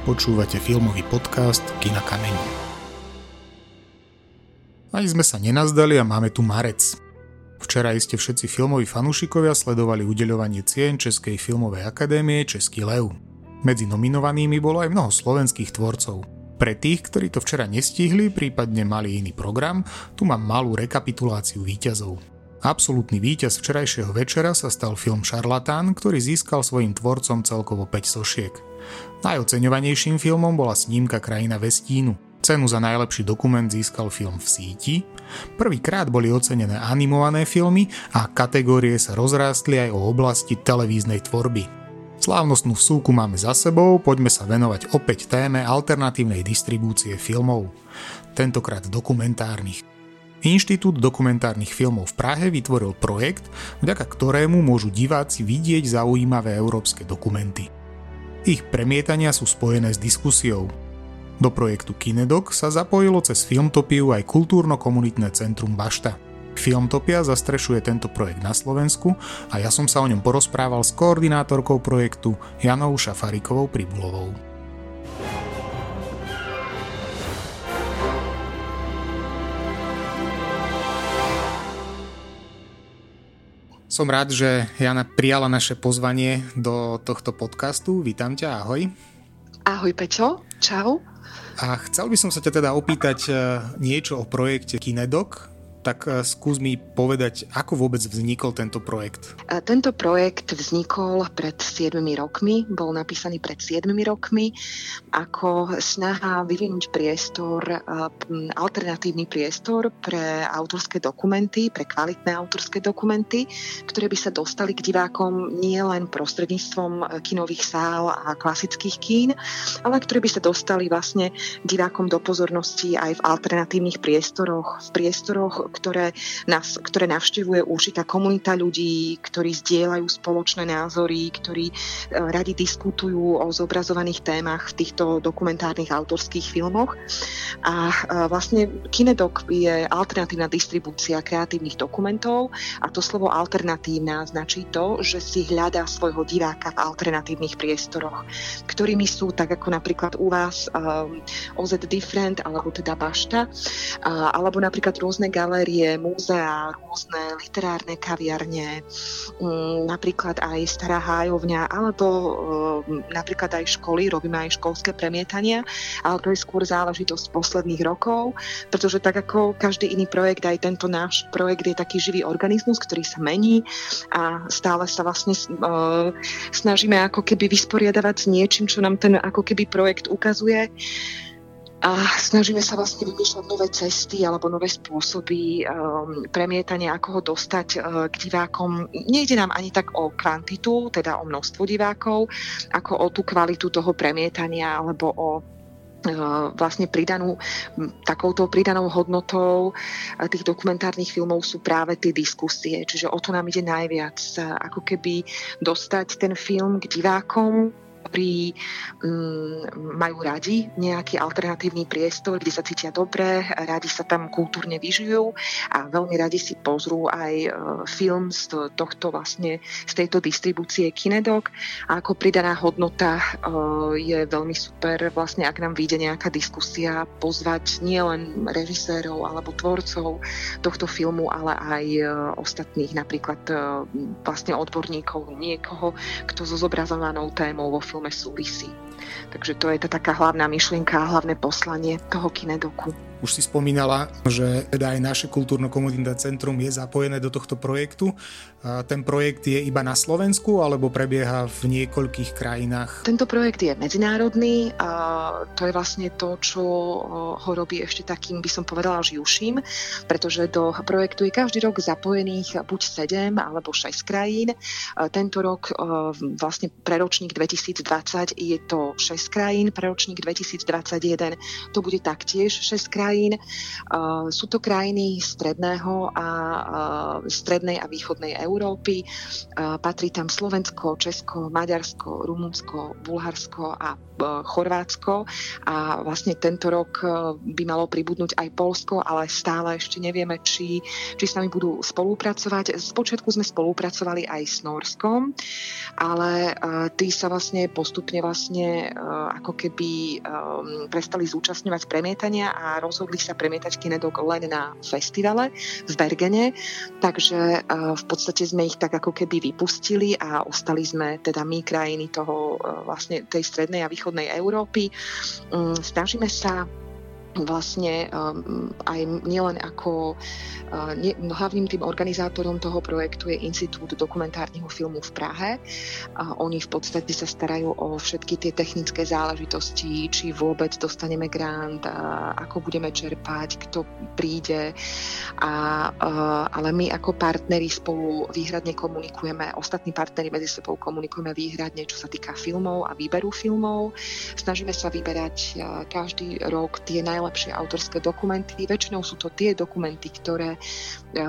Počúvate filmový podcast Kina Kameň. Ani sme sa nenazdali a máme tu marec. Včera iste všetci filmoví fanúšikovia sledovali udeľovanie cien Českej filmovej akadémie Český lev. Medzi nominovanými bolo aj mnoho slovenských tvorcov. Pre tých, ktorí to včera nestihli, prípadne mali iný program, tu mám malú rekapituláciu výťazov. Absolutný víťaz včerajšieho večera sa stal film Šarlatán, ktorý získal svojim tvorcom celkovo 5 sošiek. Najoceňovanejším filmom bola snímka Krajina Vestínu. Cenu za najlepší dokument získal film v síti. Prvýkrát boli ocenené animované filmy a kategórie sa rozrástli aj o oblasti televíznej tvorby. Slávnostnú vsúku máme za sebou, poďme sa venovať opäť téme alternatívnej distribúcie filmov. Tentokrát dokumentárnych. Inštitút dokumentárnych filmov v Prahe vytvoril projekt, vďaka ktorému môžu diváci vidieť zaujímavé európske dokumenty. Ich premietania sú spojené s diskusiou. Do projektu Kinedok sa zapojilo cez Filmtopiu aj kultúrno-komunitné centrum Bašta. Filmtopia zastrešuje tento projekt na Slovensku a ja som sa o ňom porozprával s koordinátorkou projektu Janou Šafarikovou Pribulovou. Som rád, že Jana prijala naše pozvanie do tohto podcastu. Vítam ťa, ahoj. Ahoj Pečo, čau. A chcel by som sa ťa teda opýtať eh, niečo o projekte Kinedok, tak eh, skús mi povedať, ako vôbec vznikol tento projekt. Tento projekt vznikol pred 7 rokmi, bol napísaný pred 7 rokmi ako snaha vyvinúť priestor, alternatívny priestor pre autorské dokumenty, pre kvalitné autorské dokumenty, ktoré by sa dostali k divákom nie len prostredníctvom kinových sál a klasických kín, ale ktoré by sa dostali vlastne divákom do pozornosti aj v alternatívnych priestoroch, v priestoroch, ktoré, nás, ktoré navštevuje určitá komunita ľudí, ktorí zdieľajú spoločné názory, ktorí e, radi diskutujú o zobrazovaných témach v týchto dokumentárnych autorských filmoch. A e, vlastne Kinedok je alternatívna distribúcia kreatívnych dokumentov a to slovo alternatívna značí to, že si hľadá svojho diváka v alternatívnych priestoroch, ktorými sú tak ako napríklad u vás um, OZ Different alebo teda Bašta, uh, alebo napríklad rôzne galérie galérie, múzea, rôzne literárne kaviarne, mm, napríklad aj Stará hájovňa, alebo mm, napríklad aj školy, robíme aj školské premietania, ale to je skôr záležitosť posledných rokov, pretože tak ako každý iný projekt, aj tento náš projekt je taký živý organizmus, ktorý sa mení a stále sa vlastne uh, snažíme ako keby vysporiadavať s niečím, čo nám ten ako keby projekt ukazuje a snažíme sa vlastne vymýšľať nové cesty alebo nové spôsoby um, premietania, ako ho dostať uh, k divákom. Nejde nám ani tak o kvantitu, teda o množstvo divákov, ako o tú kvalitu toho premietania alebo o uh, vlastne pridanú, takouto pridanou hodnotou tých dokumentárnych filmov sú práve tie diskusie. Čiže o to nám ide najviac, uh, ako keby dostať ten film k divákom, ktorí um, majú radi nejaký alternatívny priestor, kde sa cítia dobre, radi sa tam kultúrne vyžijú a veľmi radi si pozrú aj uh, film z tohto vlastne, z tejto distribúcie Kinedok. A ako pridaná hodnota uh, je veľmi super vlastne, ak nám vyjde nejaká diskusia, pozvať nielen režisérov alebo tvorcov tohto filmu, ale aj uh, ostatných, napríklad vlastne odborníkov, niekoho, kto so zobrazovanou témou vo filme súvisí. Takže to je tá taká hlavná myšlienka a hlavné poslanie toho kinedoku. Už si spomínala, že teda aj naše kultúrno-komunitné centrum je zapojené do tohto projektu. Ten projekt je iba na Slovensku alebo prebieha v niekoľkých krajinách? Tento projekt je medzinárodný a to je vlastne to, čo ho robí ešte takým, by som povedala, živším, pretože do projektu je každý rok zapojených buď 7 alebo 6 krajín. Tento rok vlastne pre ročník 2020 je to 6 krajín, pre ročník 2021 to bude taktiež 6 krajín. Sú to krajiny stredného a, strednej a východnej Európy. Patrí tam Slovensko, Česko, Maďarsko, Rumunsko, Bulharsko a Chorvátsko. A vlastne tento rok by malo pribudnúť aj Polsko, ale stále ešte nevieme, či, či s nami budú spolupracovať. Spočiatku sme spolupracovali aj s Norskom, ale tí sa vlastne postupne vlastne ako keby prestali zúčastňovať premietania a rozhodli sa premietať kinedok len na festivale v Bergene, takže v podstate sme ich tak ako keby vypustili a ostali sme teda my krajiny toho vlastne tej strednej a východnej Európy. Mm, snažíme sa vlastne um, aj nielen ako uh, nie, hlavným tým organizátorom toho projektu je Institút dokumentárneho filmu v Prahe. A oni v podstate sa starajú o všetky tie technické záležitosti, či vôbec dostaneme grant, a ako budeme čerpať, kto príde. A, uh, ale my ako partneri spolu výhradne komunikujeme, ostatní partneri medzi sebou komunikujeme výhradne, čo sa týka filmov a výberu filmov. Snažíme sa vyberať uh, každý rok tie naj najlepšie autorské dokumenty. Väčšinou sú to tie dokumenty, ktoré e,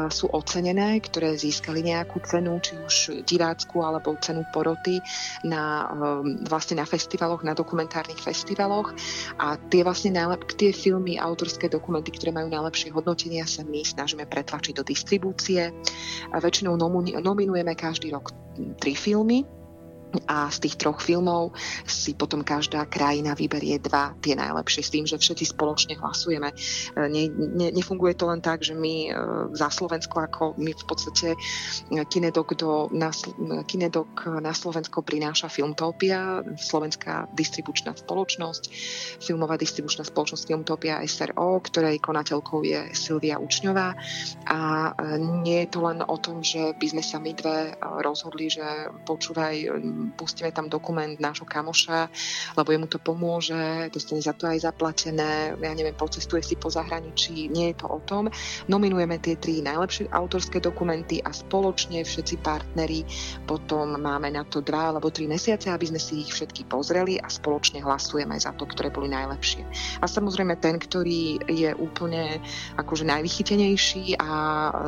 sú ocenené, ktoré získali nejakú cenu, či už divácku alebo cenu poroty na, e, vlastne na festivaloch, na dokumentárnych festivaloch. A tie vlastne najlep- tie filmy, autorské dokumenty, ktoré majú najlepšie hodnotenia, sa my snažíme pretlačiť do distribúcie. A väčšinou nominujeme každý rok tri filmy, a z tých troch filmov si potom každá krajina vyberie dva tie najlepšie s tým, že všetci spoločne hlasujeme. E, ne, ne, nefunguje to len tak, že my e, za Slovensko, ako my v podstate e, Kinedok, do, na, Kinedok na Slovensko prináša Filmtopia, slovenská distribučná spoločnosť, filmová distribučná spoločnosť Filmtopia SRO, ktorej konateľkou je Silvia Učňová a nie je to len o tom, že by sme sa my dve rozhodli, že počúvaj, pustíme tam dokument nášho kamoša, lebo jemu to pomôže, dostane za to aj zaplatené, ja neviem, pocestuje si po zahraničí, nie je to o tom. Nominujeme tie tri najlepšie autorské dokumenty a spoločne všetci partneri potom máme na to dva alebo tri mesiace, aby sme si ich všetky pozreli a spoločne hlasujeme za to, ktoré boli najlepšie. A samozrejme ten, ktorý je úplne akože najvychytenejší a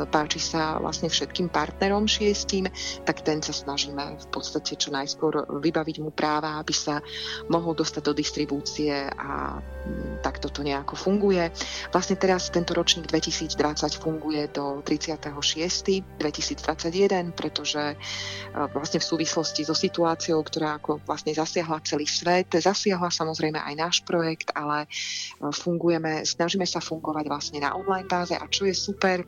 páči sa vlastne všetkým partnerom šiestim, tak ten sa snažíme v podstate čo najskôr vybaviť mu práva, aby sa mohol dostať do distribúcie a mm, takto to nejako funguje. Vlastne teraz tento ročník 2020 funguje do 36. 2021, pretože e, vlastne v súvislosti so situáciou, ktorá ako vlastne zasiahla celý svet, zasiahla samozrejme aj náš projekt, ale e, fungujeme, snažíme sa fungovať vlastne na online báze a čo je super,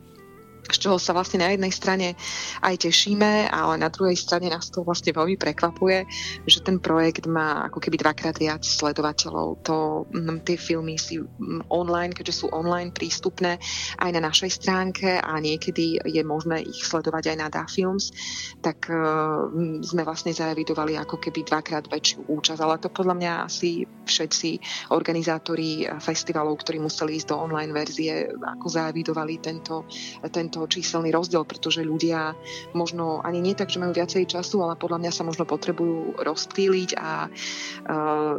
z čoho sa vlastne na jednej strane aj tešíme, ale na druhej strane nás to vlastne veľmi prekvapuje, že ten projekt má ako keby dvakrát viac sledovateľov. To, m, tie filmy si m, online, keďže sú online prístupné aj na našej stránke a niekedy je možné ich sledovať aj na DaFilms, tak m, sme vlastne zaevidovali ako keby dvakrát väčšiu účasť, ale to podľa mňa asi všetci organizátori festivalov, ktorí museli ísť do online verzie, ako zaevidovali tento, tento číselný rozdiel, pretože ľudia možno ani nie tak, že majú viacej času, ale podľa mňa sa možno potrebujú rozptýliť a uh,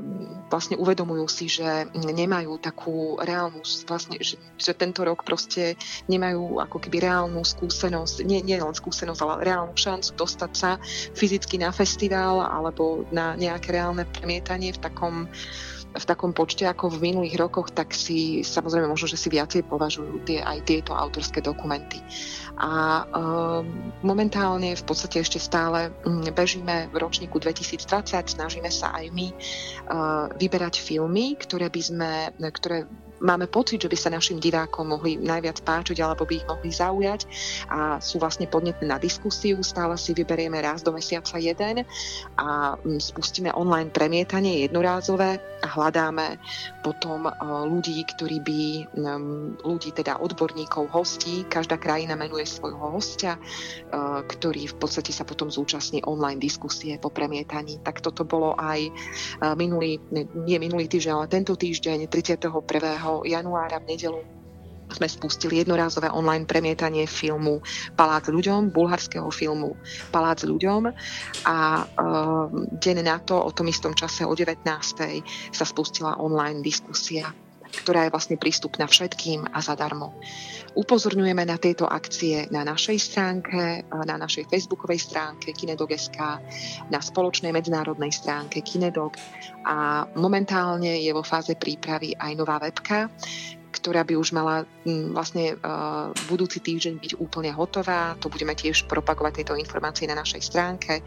vlastne uvedomujú si, že nemajú takú reálnu, vlastne, že, že tento rok proste nemajú ako keby reálnu skúsenosť, nie, nie len skúsenosť, ale reálnu šancu dostať sa fyzicky na festival alebo na nejaké reálne premietanie v takom v takom počte ako v minulých rokoch, tak si samozrejme možno, že si viacej považujú tie, aj tieto autorské dokumenty. A um, momentálne v podstate ešte stále um, bežíme v ročníku 2020, snažíme sa aj my uh, vyberať filmy, ktoré by sme, ktoré máme pocit, že by sa našim divákom mohli najviac páčiť alebo by ich mohli zaujať a sú vlastne podnetné na diskusiu. Stále si vyberieme raz do mesiaca jeden a mm, spustíme online premietanie jednorázové a hľadáme potom e, ľudí, ktorí by, mm, ľudí teda odborníkov, hostí, každá krajina menuje svojho hostia, e, ktorý v podstate sa potom zúčastní online diskusie po premietaní. Tak toto bolo aj e, minulý, nie minulý týždeň, ale tento týždeň 31 januára v nedelu sme spustili jednorázové online premietanie filmu Palác ľuďom, bulharského filmu Palác ľuďom a e, deň na to, o tom istom čase o 19. sa spustila online diskusia ktorá je vlastne prístupná všetkým a zadarmo. Upozorňujeme na tieto akcie na našej stránke, na našej facebookovej stránke Kinedog.sk, na spoločnej medzinárodnej stránke Kinedog a momentálne je vo fáze prípravy aj nová webka, ktorá by už mala mm, vlastne uh, budúci týždeň byť úplne hotová. To budeme tiež propagovať tieto informácie na našej stránke.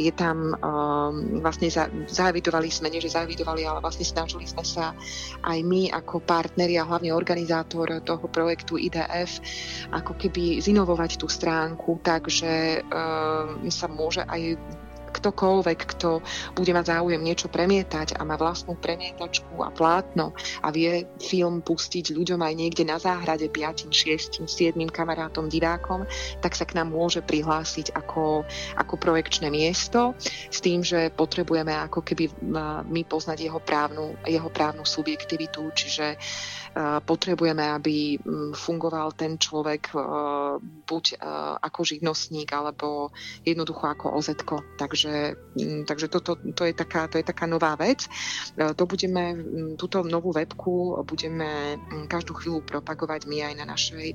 Je tam uh, vlastne za, zavidovali sme, nie že zavidovali, ale vlastne snažili sme sa aj my ako partneri a hlavne organizátor toho projektu IDF ako keby zinovovať tú stránku, takže uh, sa môže aj ktokoľvek, kto bude mať záujem niečo premietať a má vlastnú premietačku a plátno a vie film pustiť ľuďom aj niekde na záhrade 5, 6, 7 kamarátom, divákom, tak sa k nám môže prihlásiť ako, ako projekčné miesto s tým, že potrebujeme ako keby my poznať jeho právnu, jeho právnu subjektivitu, čiže uh, potrebujeme, aby fungoval ten človek buď ako živnostník alebo jednoducho ako ozetko. Takže, mm, takže toto, to, je taká, to je taká nová vec. To budeme, mm, túto novú webku budeme každú chvíľu propagovať my aj na našej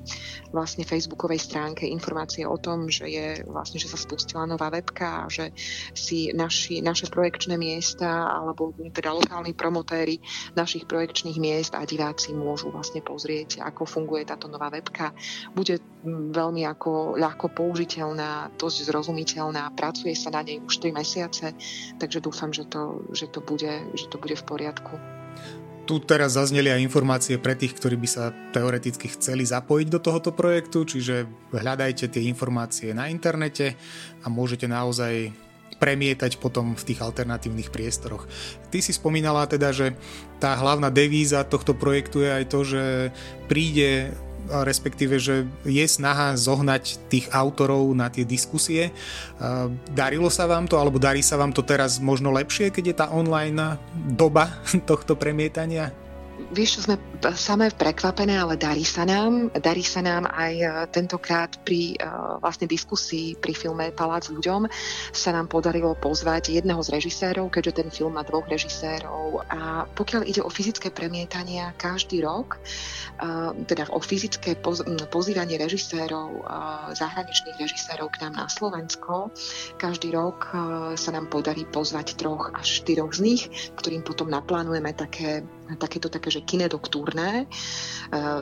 vlastne facebookovej stránke informácie o tom, že je vlastne, že sa spustila nová webka a že si naši, naše projekčné miesta alebo teda lokálni promotéri našich projekčných miest a diváci môžu vlastne pozrieť, ako funguje táto nová webka. Bude veľmi ako ľahko použiteľná, dosť zrozumiteľná, pracuje sa na nej už 3 mesiace, takže dúfam, že to, že to, bude, že to bude v poriadku. Tu teraz zazneli aj informácie pre tých, ktorí by sa teoreticky chceli zapojiť do tohoto projektu, čiže hľadajte tie informácie na internete a môžete naozaj premietať potom v tých alternatívnych priestoroch. Ty si spomínala teda, že tá hlavná devíza tohto projektu je aj to, že príde respektíve, že je snaha zohnať tých autorov na tie diskusie. Darilo sa vám to, alebo darí sa vám to teraz možno lepšie, keď je tá online doba tohto premietania? Vieš, čo sme samé prekvapené, ale darí sa nám. Darí sa nám aj e, tentokrát pri uh, vlastne diskusii pri filme Palác ľuďom sa nám podarilo pozvať jedného z režisérov, keďže ten film má dvoch režisérov. A pokiaľ ide o fyzické premietania každý rok, uh, teda o fyzické poz- pozývanie režisérov, zahraničných režisérov k nám na Slovensko, každý rok sa nám podarí pozvať troch až štyroch z nich, ktorým potom naplánujeme také takéto také, že kinedoktúrne. E,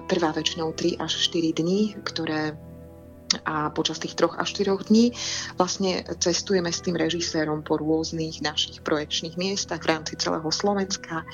trvá väčšinou 3 až 4 dní, ktoré a počas tých troch až štyroch dní vlastne cestujeme s tým režisérom po rôznych našich projekčných miestach v rámci celého Slovenska.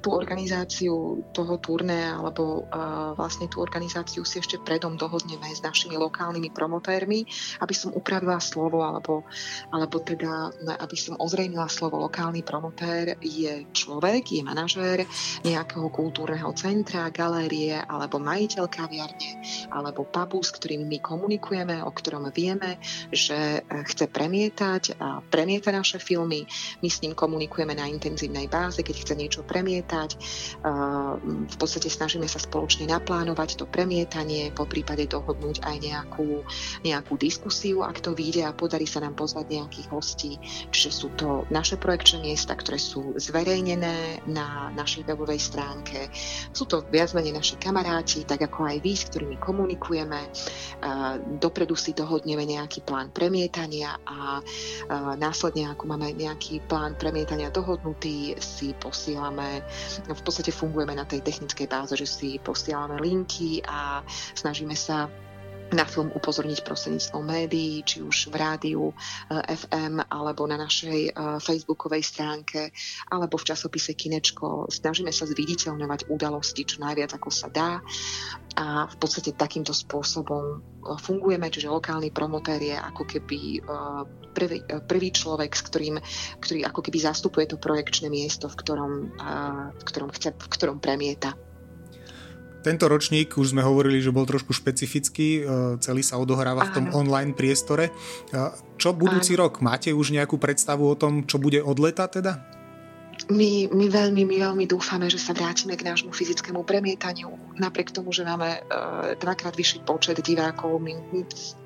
Tú organizáciu toho turné alebo uh, vlastne tú organizáciu si ešte predom dohodneme s našimi lokálnymi promotérmi, aby som upravila slovo alebo, alebo teda, aby som ozrejmila slovo lokálny promotér je človek, je manažér nejakého kultúrneho centra, galérie alebo majiteľ kaviarne alebo pubu, s ktorým my komunikujeme komunikujeme, o ktorom vieme, že e, chce premietať a premieta naše filmy. My s ním komunikujeme na intenzívnej báze, keď chce niečo premietať. E, v podstate snažíme sa spoločne naplánovať to premietanie, po prípade dohodnúť aj nejakú, nejakú diskusiu, ak to vyjde a podarí sa nám pozvať nejakých hostí. Čiže sú to naše projekčné miesta, ktoré sú zverejnené na našej webovej stránke. Sú to viac menej naši kamaráti, tak ako aj vy, s ktorými komunikujeme. Dopredu si dohodneme nejaký plán premietania a následne, ako máme nejaký plán premietania dohodnutý, si posielame, v podstate fungujeme na tej technickej báze, že si posielame linky a snažíme sa na film upozorniť prostredníctvom médií, či už v rádiu eh, FM alebo na našej eh, facebookovej stránke alebo v časopise Kinečko. Snažíme sa zviditeľňovať udalosti čo najviac ako sa dá a v podstate takýmto spôsobom eh, fungujeme, čiže lokálny promotér je ako keby prvý, prvý človek, s ktorým, ktorý ako keby zastupuje to projekčné miesto, v ktorom, v ktorom, chce, v ktorom premieta. Tento ročník, už sme hovorili, že bol trošku špecifický, e, celý sa odohráva v tom online priestore. E, čo budúci rok? Máte už nejakú predstavu o tom, čo bude od leta teda? My, my, veľmi, my veľmi dúfame, že sa vrátime k nášmu fyzickému premietaniu. Napriek tomu, že máme uh, dvakrát vyšší počet divákov, my,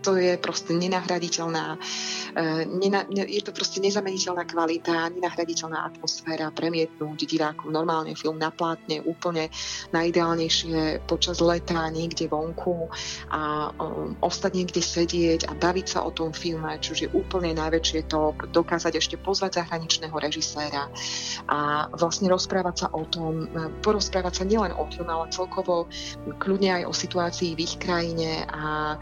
to je proste nenahraditeľná, uh, nena, ne, je to proste nezameniteľná kvalita, nenahraditeľná atmosféra, premietnúť divákom normálne film na plátne, úplne najideálnejšie počas leta, niekde vonku a um, ostať niekde sedieť a baviť sa o tom filme, čo je úplne najväčšie top, dokázať ešte pozvať zahraničného režiséra a vlastne rozprávať sa o tom, porozprávať sa nielen o tom, ale celkovo kľudne aj o situácii v ich krajine a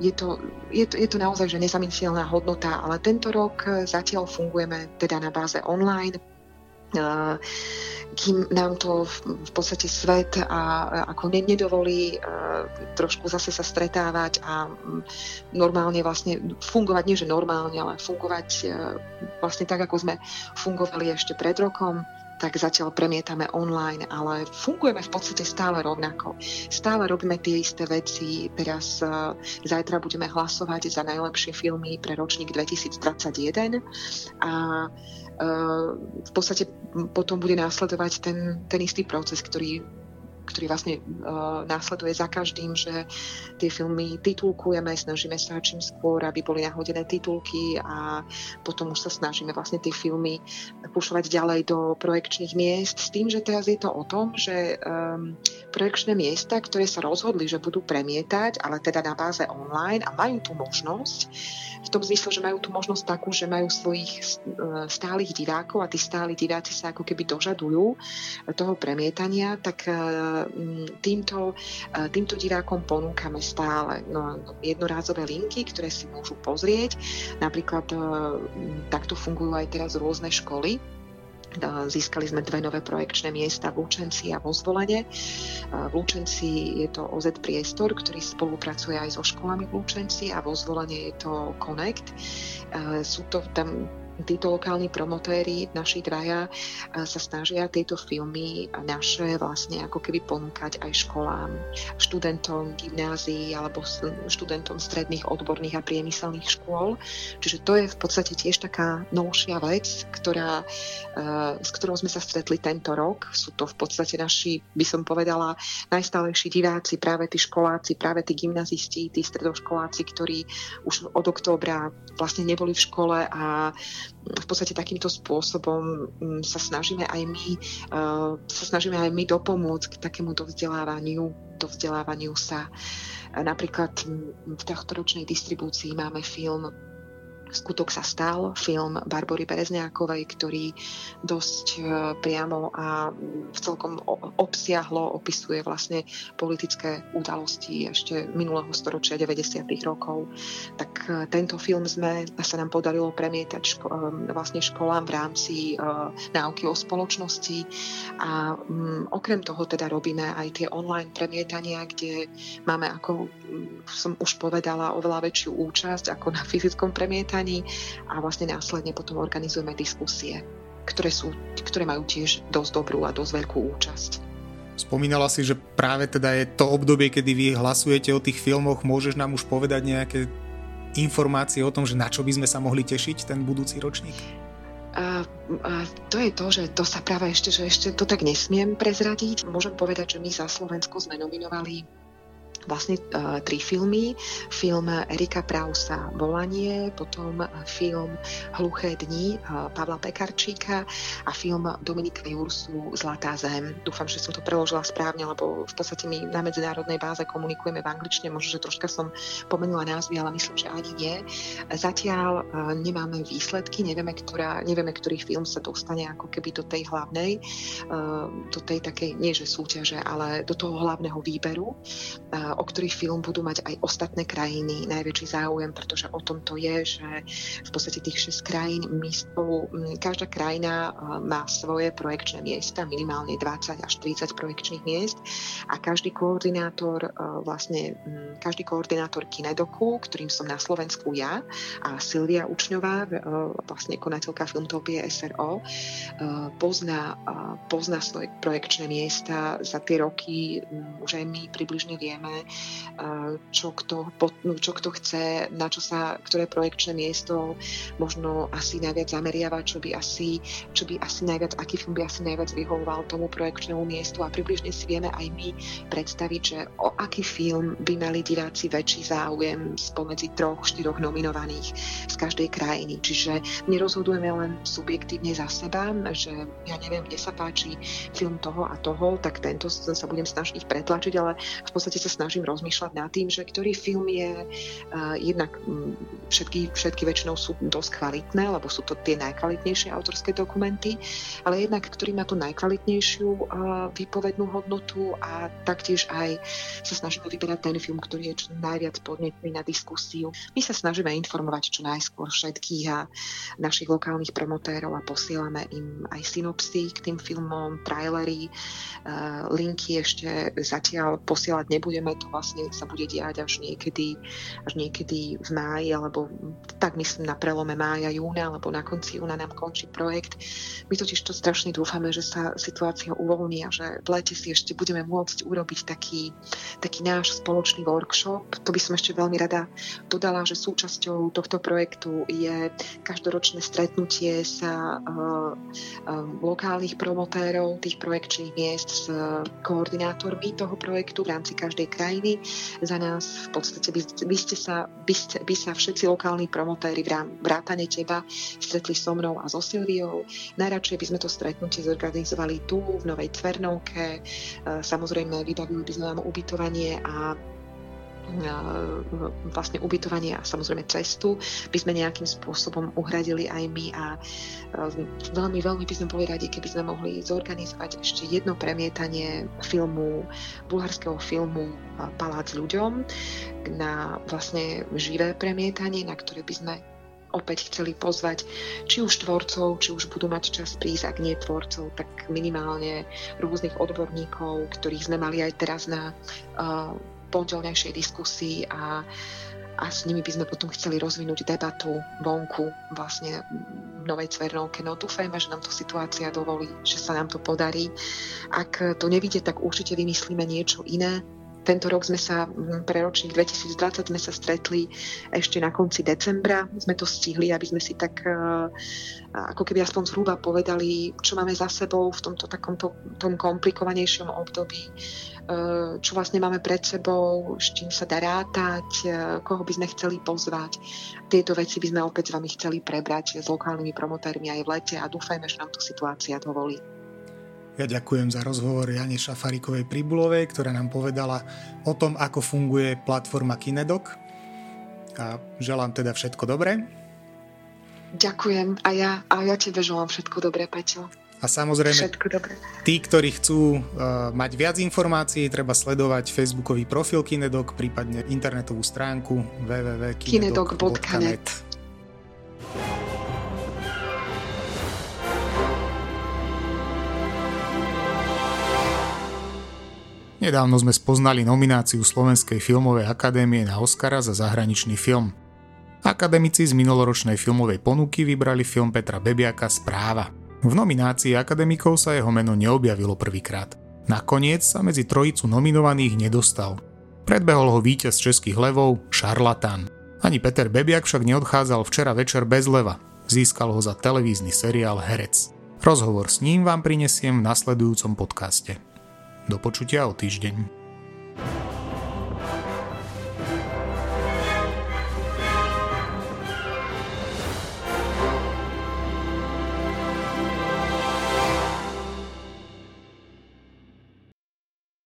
je to, je to, je to naozaj že nezamysliteľná hodnota, ale tento rok zatiaľ fungujeme teda na báze online kým nám to v podstate svet a, ako ne, nedovolí trošku zase sa stretávať a normálne vlastne fungovať, nie že normálne, ale fungovať vlastne tak, ako sme fungovali ešte pred rokom, tak zatiaľ premietame online, ale fungujeme v podstate stále rovnako. Stále robíme tie isté veci. Teraz uh, zajtra budeme hlasovať za najlepšie filmy pre ročník 2021 a uh, v podstate potom bude následovať ten, ten istý proces, ktorý ktorý vlastne uh, následuje za každým, že tie filmy titulkujeme, snažíme sa čím skôr, aby boli nahodené titulky a potom už sa snažíme vlastne tie filmy pušovať ďalej do projekčných miest s tým, že teraz je to o tom, že um, projekčné miesta, ktoré sa rozhodli, že budú premietať, ale teda na báze online a majú tú možnosť, v tom zmysle, že majú tú možnosť takú, že majú svojich uh, stálych divákov a tí stáli diváci sa ako keby dožadujú toho premietania, tak uh, týmto, týmto divákom ponúkame stále no, jednorázové linky, ktoré si môžu pozrieť. Napríklad takto fungujú aj teraz rôzne školy, Získali sme dve nové projekčné miesta v Lučenci a vo Zvolene. V Lučenci je to OZ Priestor, ktorý spolupracuje aj so školami v Lučenci a vo Zvolene je to Connect. Sú to tam títo lokálni promotéri, naši dvaja, sa snažia tieto filmy naše vlastne ako keby ponúkať aj školám, študentom gymnázií alebo študentom stredných odborných a priemyselných škôl. Čiže to je v podstate tiež taká novšia vec, ktorá, s ktorou sme sa stretli tento rok. Sú to v podstate naši, by som povedala, najstálejší diváci, práve tí školáci, práve tí gymnazisti, tí stredoškoláci, ktorí už od októbra vlastne neboli v škole a v podstate takýmto spôsobom mm, sa snažíme aj my, uh, sa snažíme aj my dopomôcť k takému dovzdelávaniu, dovzdelávaniu sa. Napríklad mm, v tohto ročnej distribúcii máme film Skutok sa stal, film Barbory Berezňákovej, ktorý dosť e, priamo a v celkom obsiahlo opisuje vlastne politické udalosti ešte minulého storočia 90. rokov. Tak e, tento film sme, sa nám podarilo premietať ško, e, vlastne školám v rámci náuky o spoločnosti a um, okrem toho teda robíme aj tie online premietania, kde máme, ako som už povedala, oveľa väčšiu účasť ako na fyzickom premietaní čítaní a vlastne následne potom organizujeme diskusie, ktoré, sú, ktoré majú tiež dosť dobrú a dosť veľkú účasť. Spomínala si, že práve teda je to obdobie, kedy vy hlasujete o tých filmoch. Môžeš nám už povedať nejaké informácie o tom, že na čo by sme sa mohli tešiť ten budúci ročník? A, a to je to, že to sa práve ešte, že ešte to tak nesmiem prezradiť. Môžem povedať, že my za Slovensko sme nominovali vlastne uh, tri filmy. Film Erika Prausa Volanie, potom film Hluché dni uh, Pavla Pekarčíka a film Dominika Jursu Zlatá zem. Dúfam, že som to preložila správne, lebo v podstate my na medzinárodnej báze komunikujeme v angličtine, možno, že troška som pomenula názvy, ale myslím, že ani nie. Zatiaľ uh, nemáme výsledky, nevieme, ktorá, nevieme, ktorý film sa dostane ako keby do tej hlavnej, do tej takej, nie že súťaže, ale do toho hlavného výberu. O ktorý film budú mať aj ostatné krajiny najväčší záujem, pretože o tom to je, že v podstate tých 6 krajín my spolu, každá krajina má svoje projekčné miesta, minimálne 20 až 30 projekčných miest a každý koordinátor vlastne každý koordinátor Kinedoku, ktorým som na Slovensku ja a Silvia Učňová, vlastne konateľka Filmtopie SRO, pozná, pozná svoje projekčné miesta. Za tie roky aj my približne vieme, čo kto, čo kto chce, na čo sa, ktoré projekčné miesto možno asi najviac zameriava, čo by asi, čo by asi najviac, aký film by asi najviac vyhovoval tomu projekčnému miestu a približne si vieme aj my predstaviť, že o aký film by mali diváci väčší záujem spomedzi troch, štyroch nominovaných z každej krajiny. Čiže nerozhodujeme len subjektívne za seba, že ja neviem, kde sa páči film toho a toho, tak tento sa budem snažiť pretlačiť, ale v podstate sa snažím rozmýšľať nad tým, že ktorý film je uh, jednak um, všetky, všetky väčšinou sú dosť kvalitné, lebo sú to tie najkvalitnejšie autorské dokumenty, ale jednak ktorý má tú najkvalitnejšiu uh, výpovednú hodnotu a taktiež aj sa snažíme vyberať ten film, ktorý je čo najviac podnetný na diskusiu. My sa snažíme informovať čo najskôr všetkých a našich lokálnych promotérov a posielame im aj synopsy k tým filmom, trailery, uh, linky ešte zatiaľ posielať nebudeme, to vlastne sa bude diať až niekedy, až niekedy v máji, alebo tak myslím na prelome mája, júna, alebo na konci júna nám končí projekt. My totiž to strašne dúfame, že sa situácia uvoľní a že v lete si ešte budeme môcť urobiť taký, taký náš spoločný workshop. To by som ešte veľmi rada dodala, že súčasťou tohto projektu je každoročné stretnutie sa uh, uh, lokálnych promotérov tých projekčných miest s koordinátormi toho projektu v rámci každej krajiny. Za nás v podstate by, by, ste sa, by, ste, by sa všetci lokálni promotéri vrátane teba stretli so mnou a so Silviou. Najradšej by sme to stretnutie zorganizovali tu v Novej Cvernovke. E, samozrejme vybavili by sme vám ubytovanie a vlastne ubytovanie a samozrejme cestu by sme nejakým spôsobom uhradili aj my a veľmi, veľmi by sme boli radi, keby sme mohli zorganizovať ešte jedno premietanie filmu, bulharského filmu Palác ľuďom na vlastne živé premietanie, na ktoré by sme opäť chceli pozvať či už tvorcov, či už budú mať čas prísť, ak nie tvorcov, tak minimálne rôznych odborníkov, ktorých sme mali aj teraz na uh, pondelnejšej diskusii a, a s nimi by sme potom chceli rozvinúť debatu vonku vlastne v Novej Cvernovke. No dúfajme, že nám to situácia dovolí, že sa nám to podarí. Ak to nevidie, tak určite vymyslíme niečo iné, tento rok sme sa, pre ročník 2020 sme sa stretli ešte na konci decembra. Sme to stihli, aby sme si tak e, ako keby aspoň zhruba povedali, čo máme za sebou v tomto takomto tom komplikovanejšom období, e, čo vlastne máme pred sebou, s čím sa dá rátať, e, koho by sme chceli pozvať. Tieto veci by sme opäť s vami chceli prebrať s lokálnymi promotérmi aj v lete a dúfajme, že nám to situácia dovolí. Ja ďakujem za rozhovor Jane Šafarikovej Pribulovej, ktorá nám povedala o tom, ako funguje platforma Kinedok. A želám teda všetko dobré. Ďakujem a ja, a ja tebe želám všetko dobré, Peťo. A samozrejme, všetko dobré. tí, ktorí chcú uh, mať viac informácií, treba sledovať facebookový profil Kinedok, prípadne internetovú stránku www.kinedok.net. Nedávno sme spoznali nomináciu Slovenskej filmovej akadémie na Oscara za zahraničný film. Akademici z minuloročnej filmovej ponuky vybrali film Petra Bebiaka Správa. V nominácii akademikov sa jeho meno neobjavilo prvýkrát. Nakoniec sa medzi trojicu nominovaných nedostal. Predbehol ho víťaz českých levov Šarlatán. Ani Peter Bebiak však neodchádzal včera večer bez leva. Získal ho za televízny seriál Herec. Rozhovor s ním vám prinesiem v nasledujúcom podcaste. Do počutia o týždeň.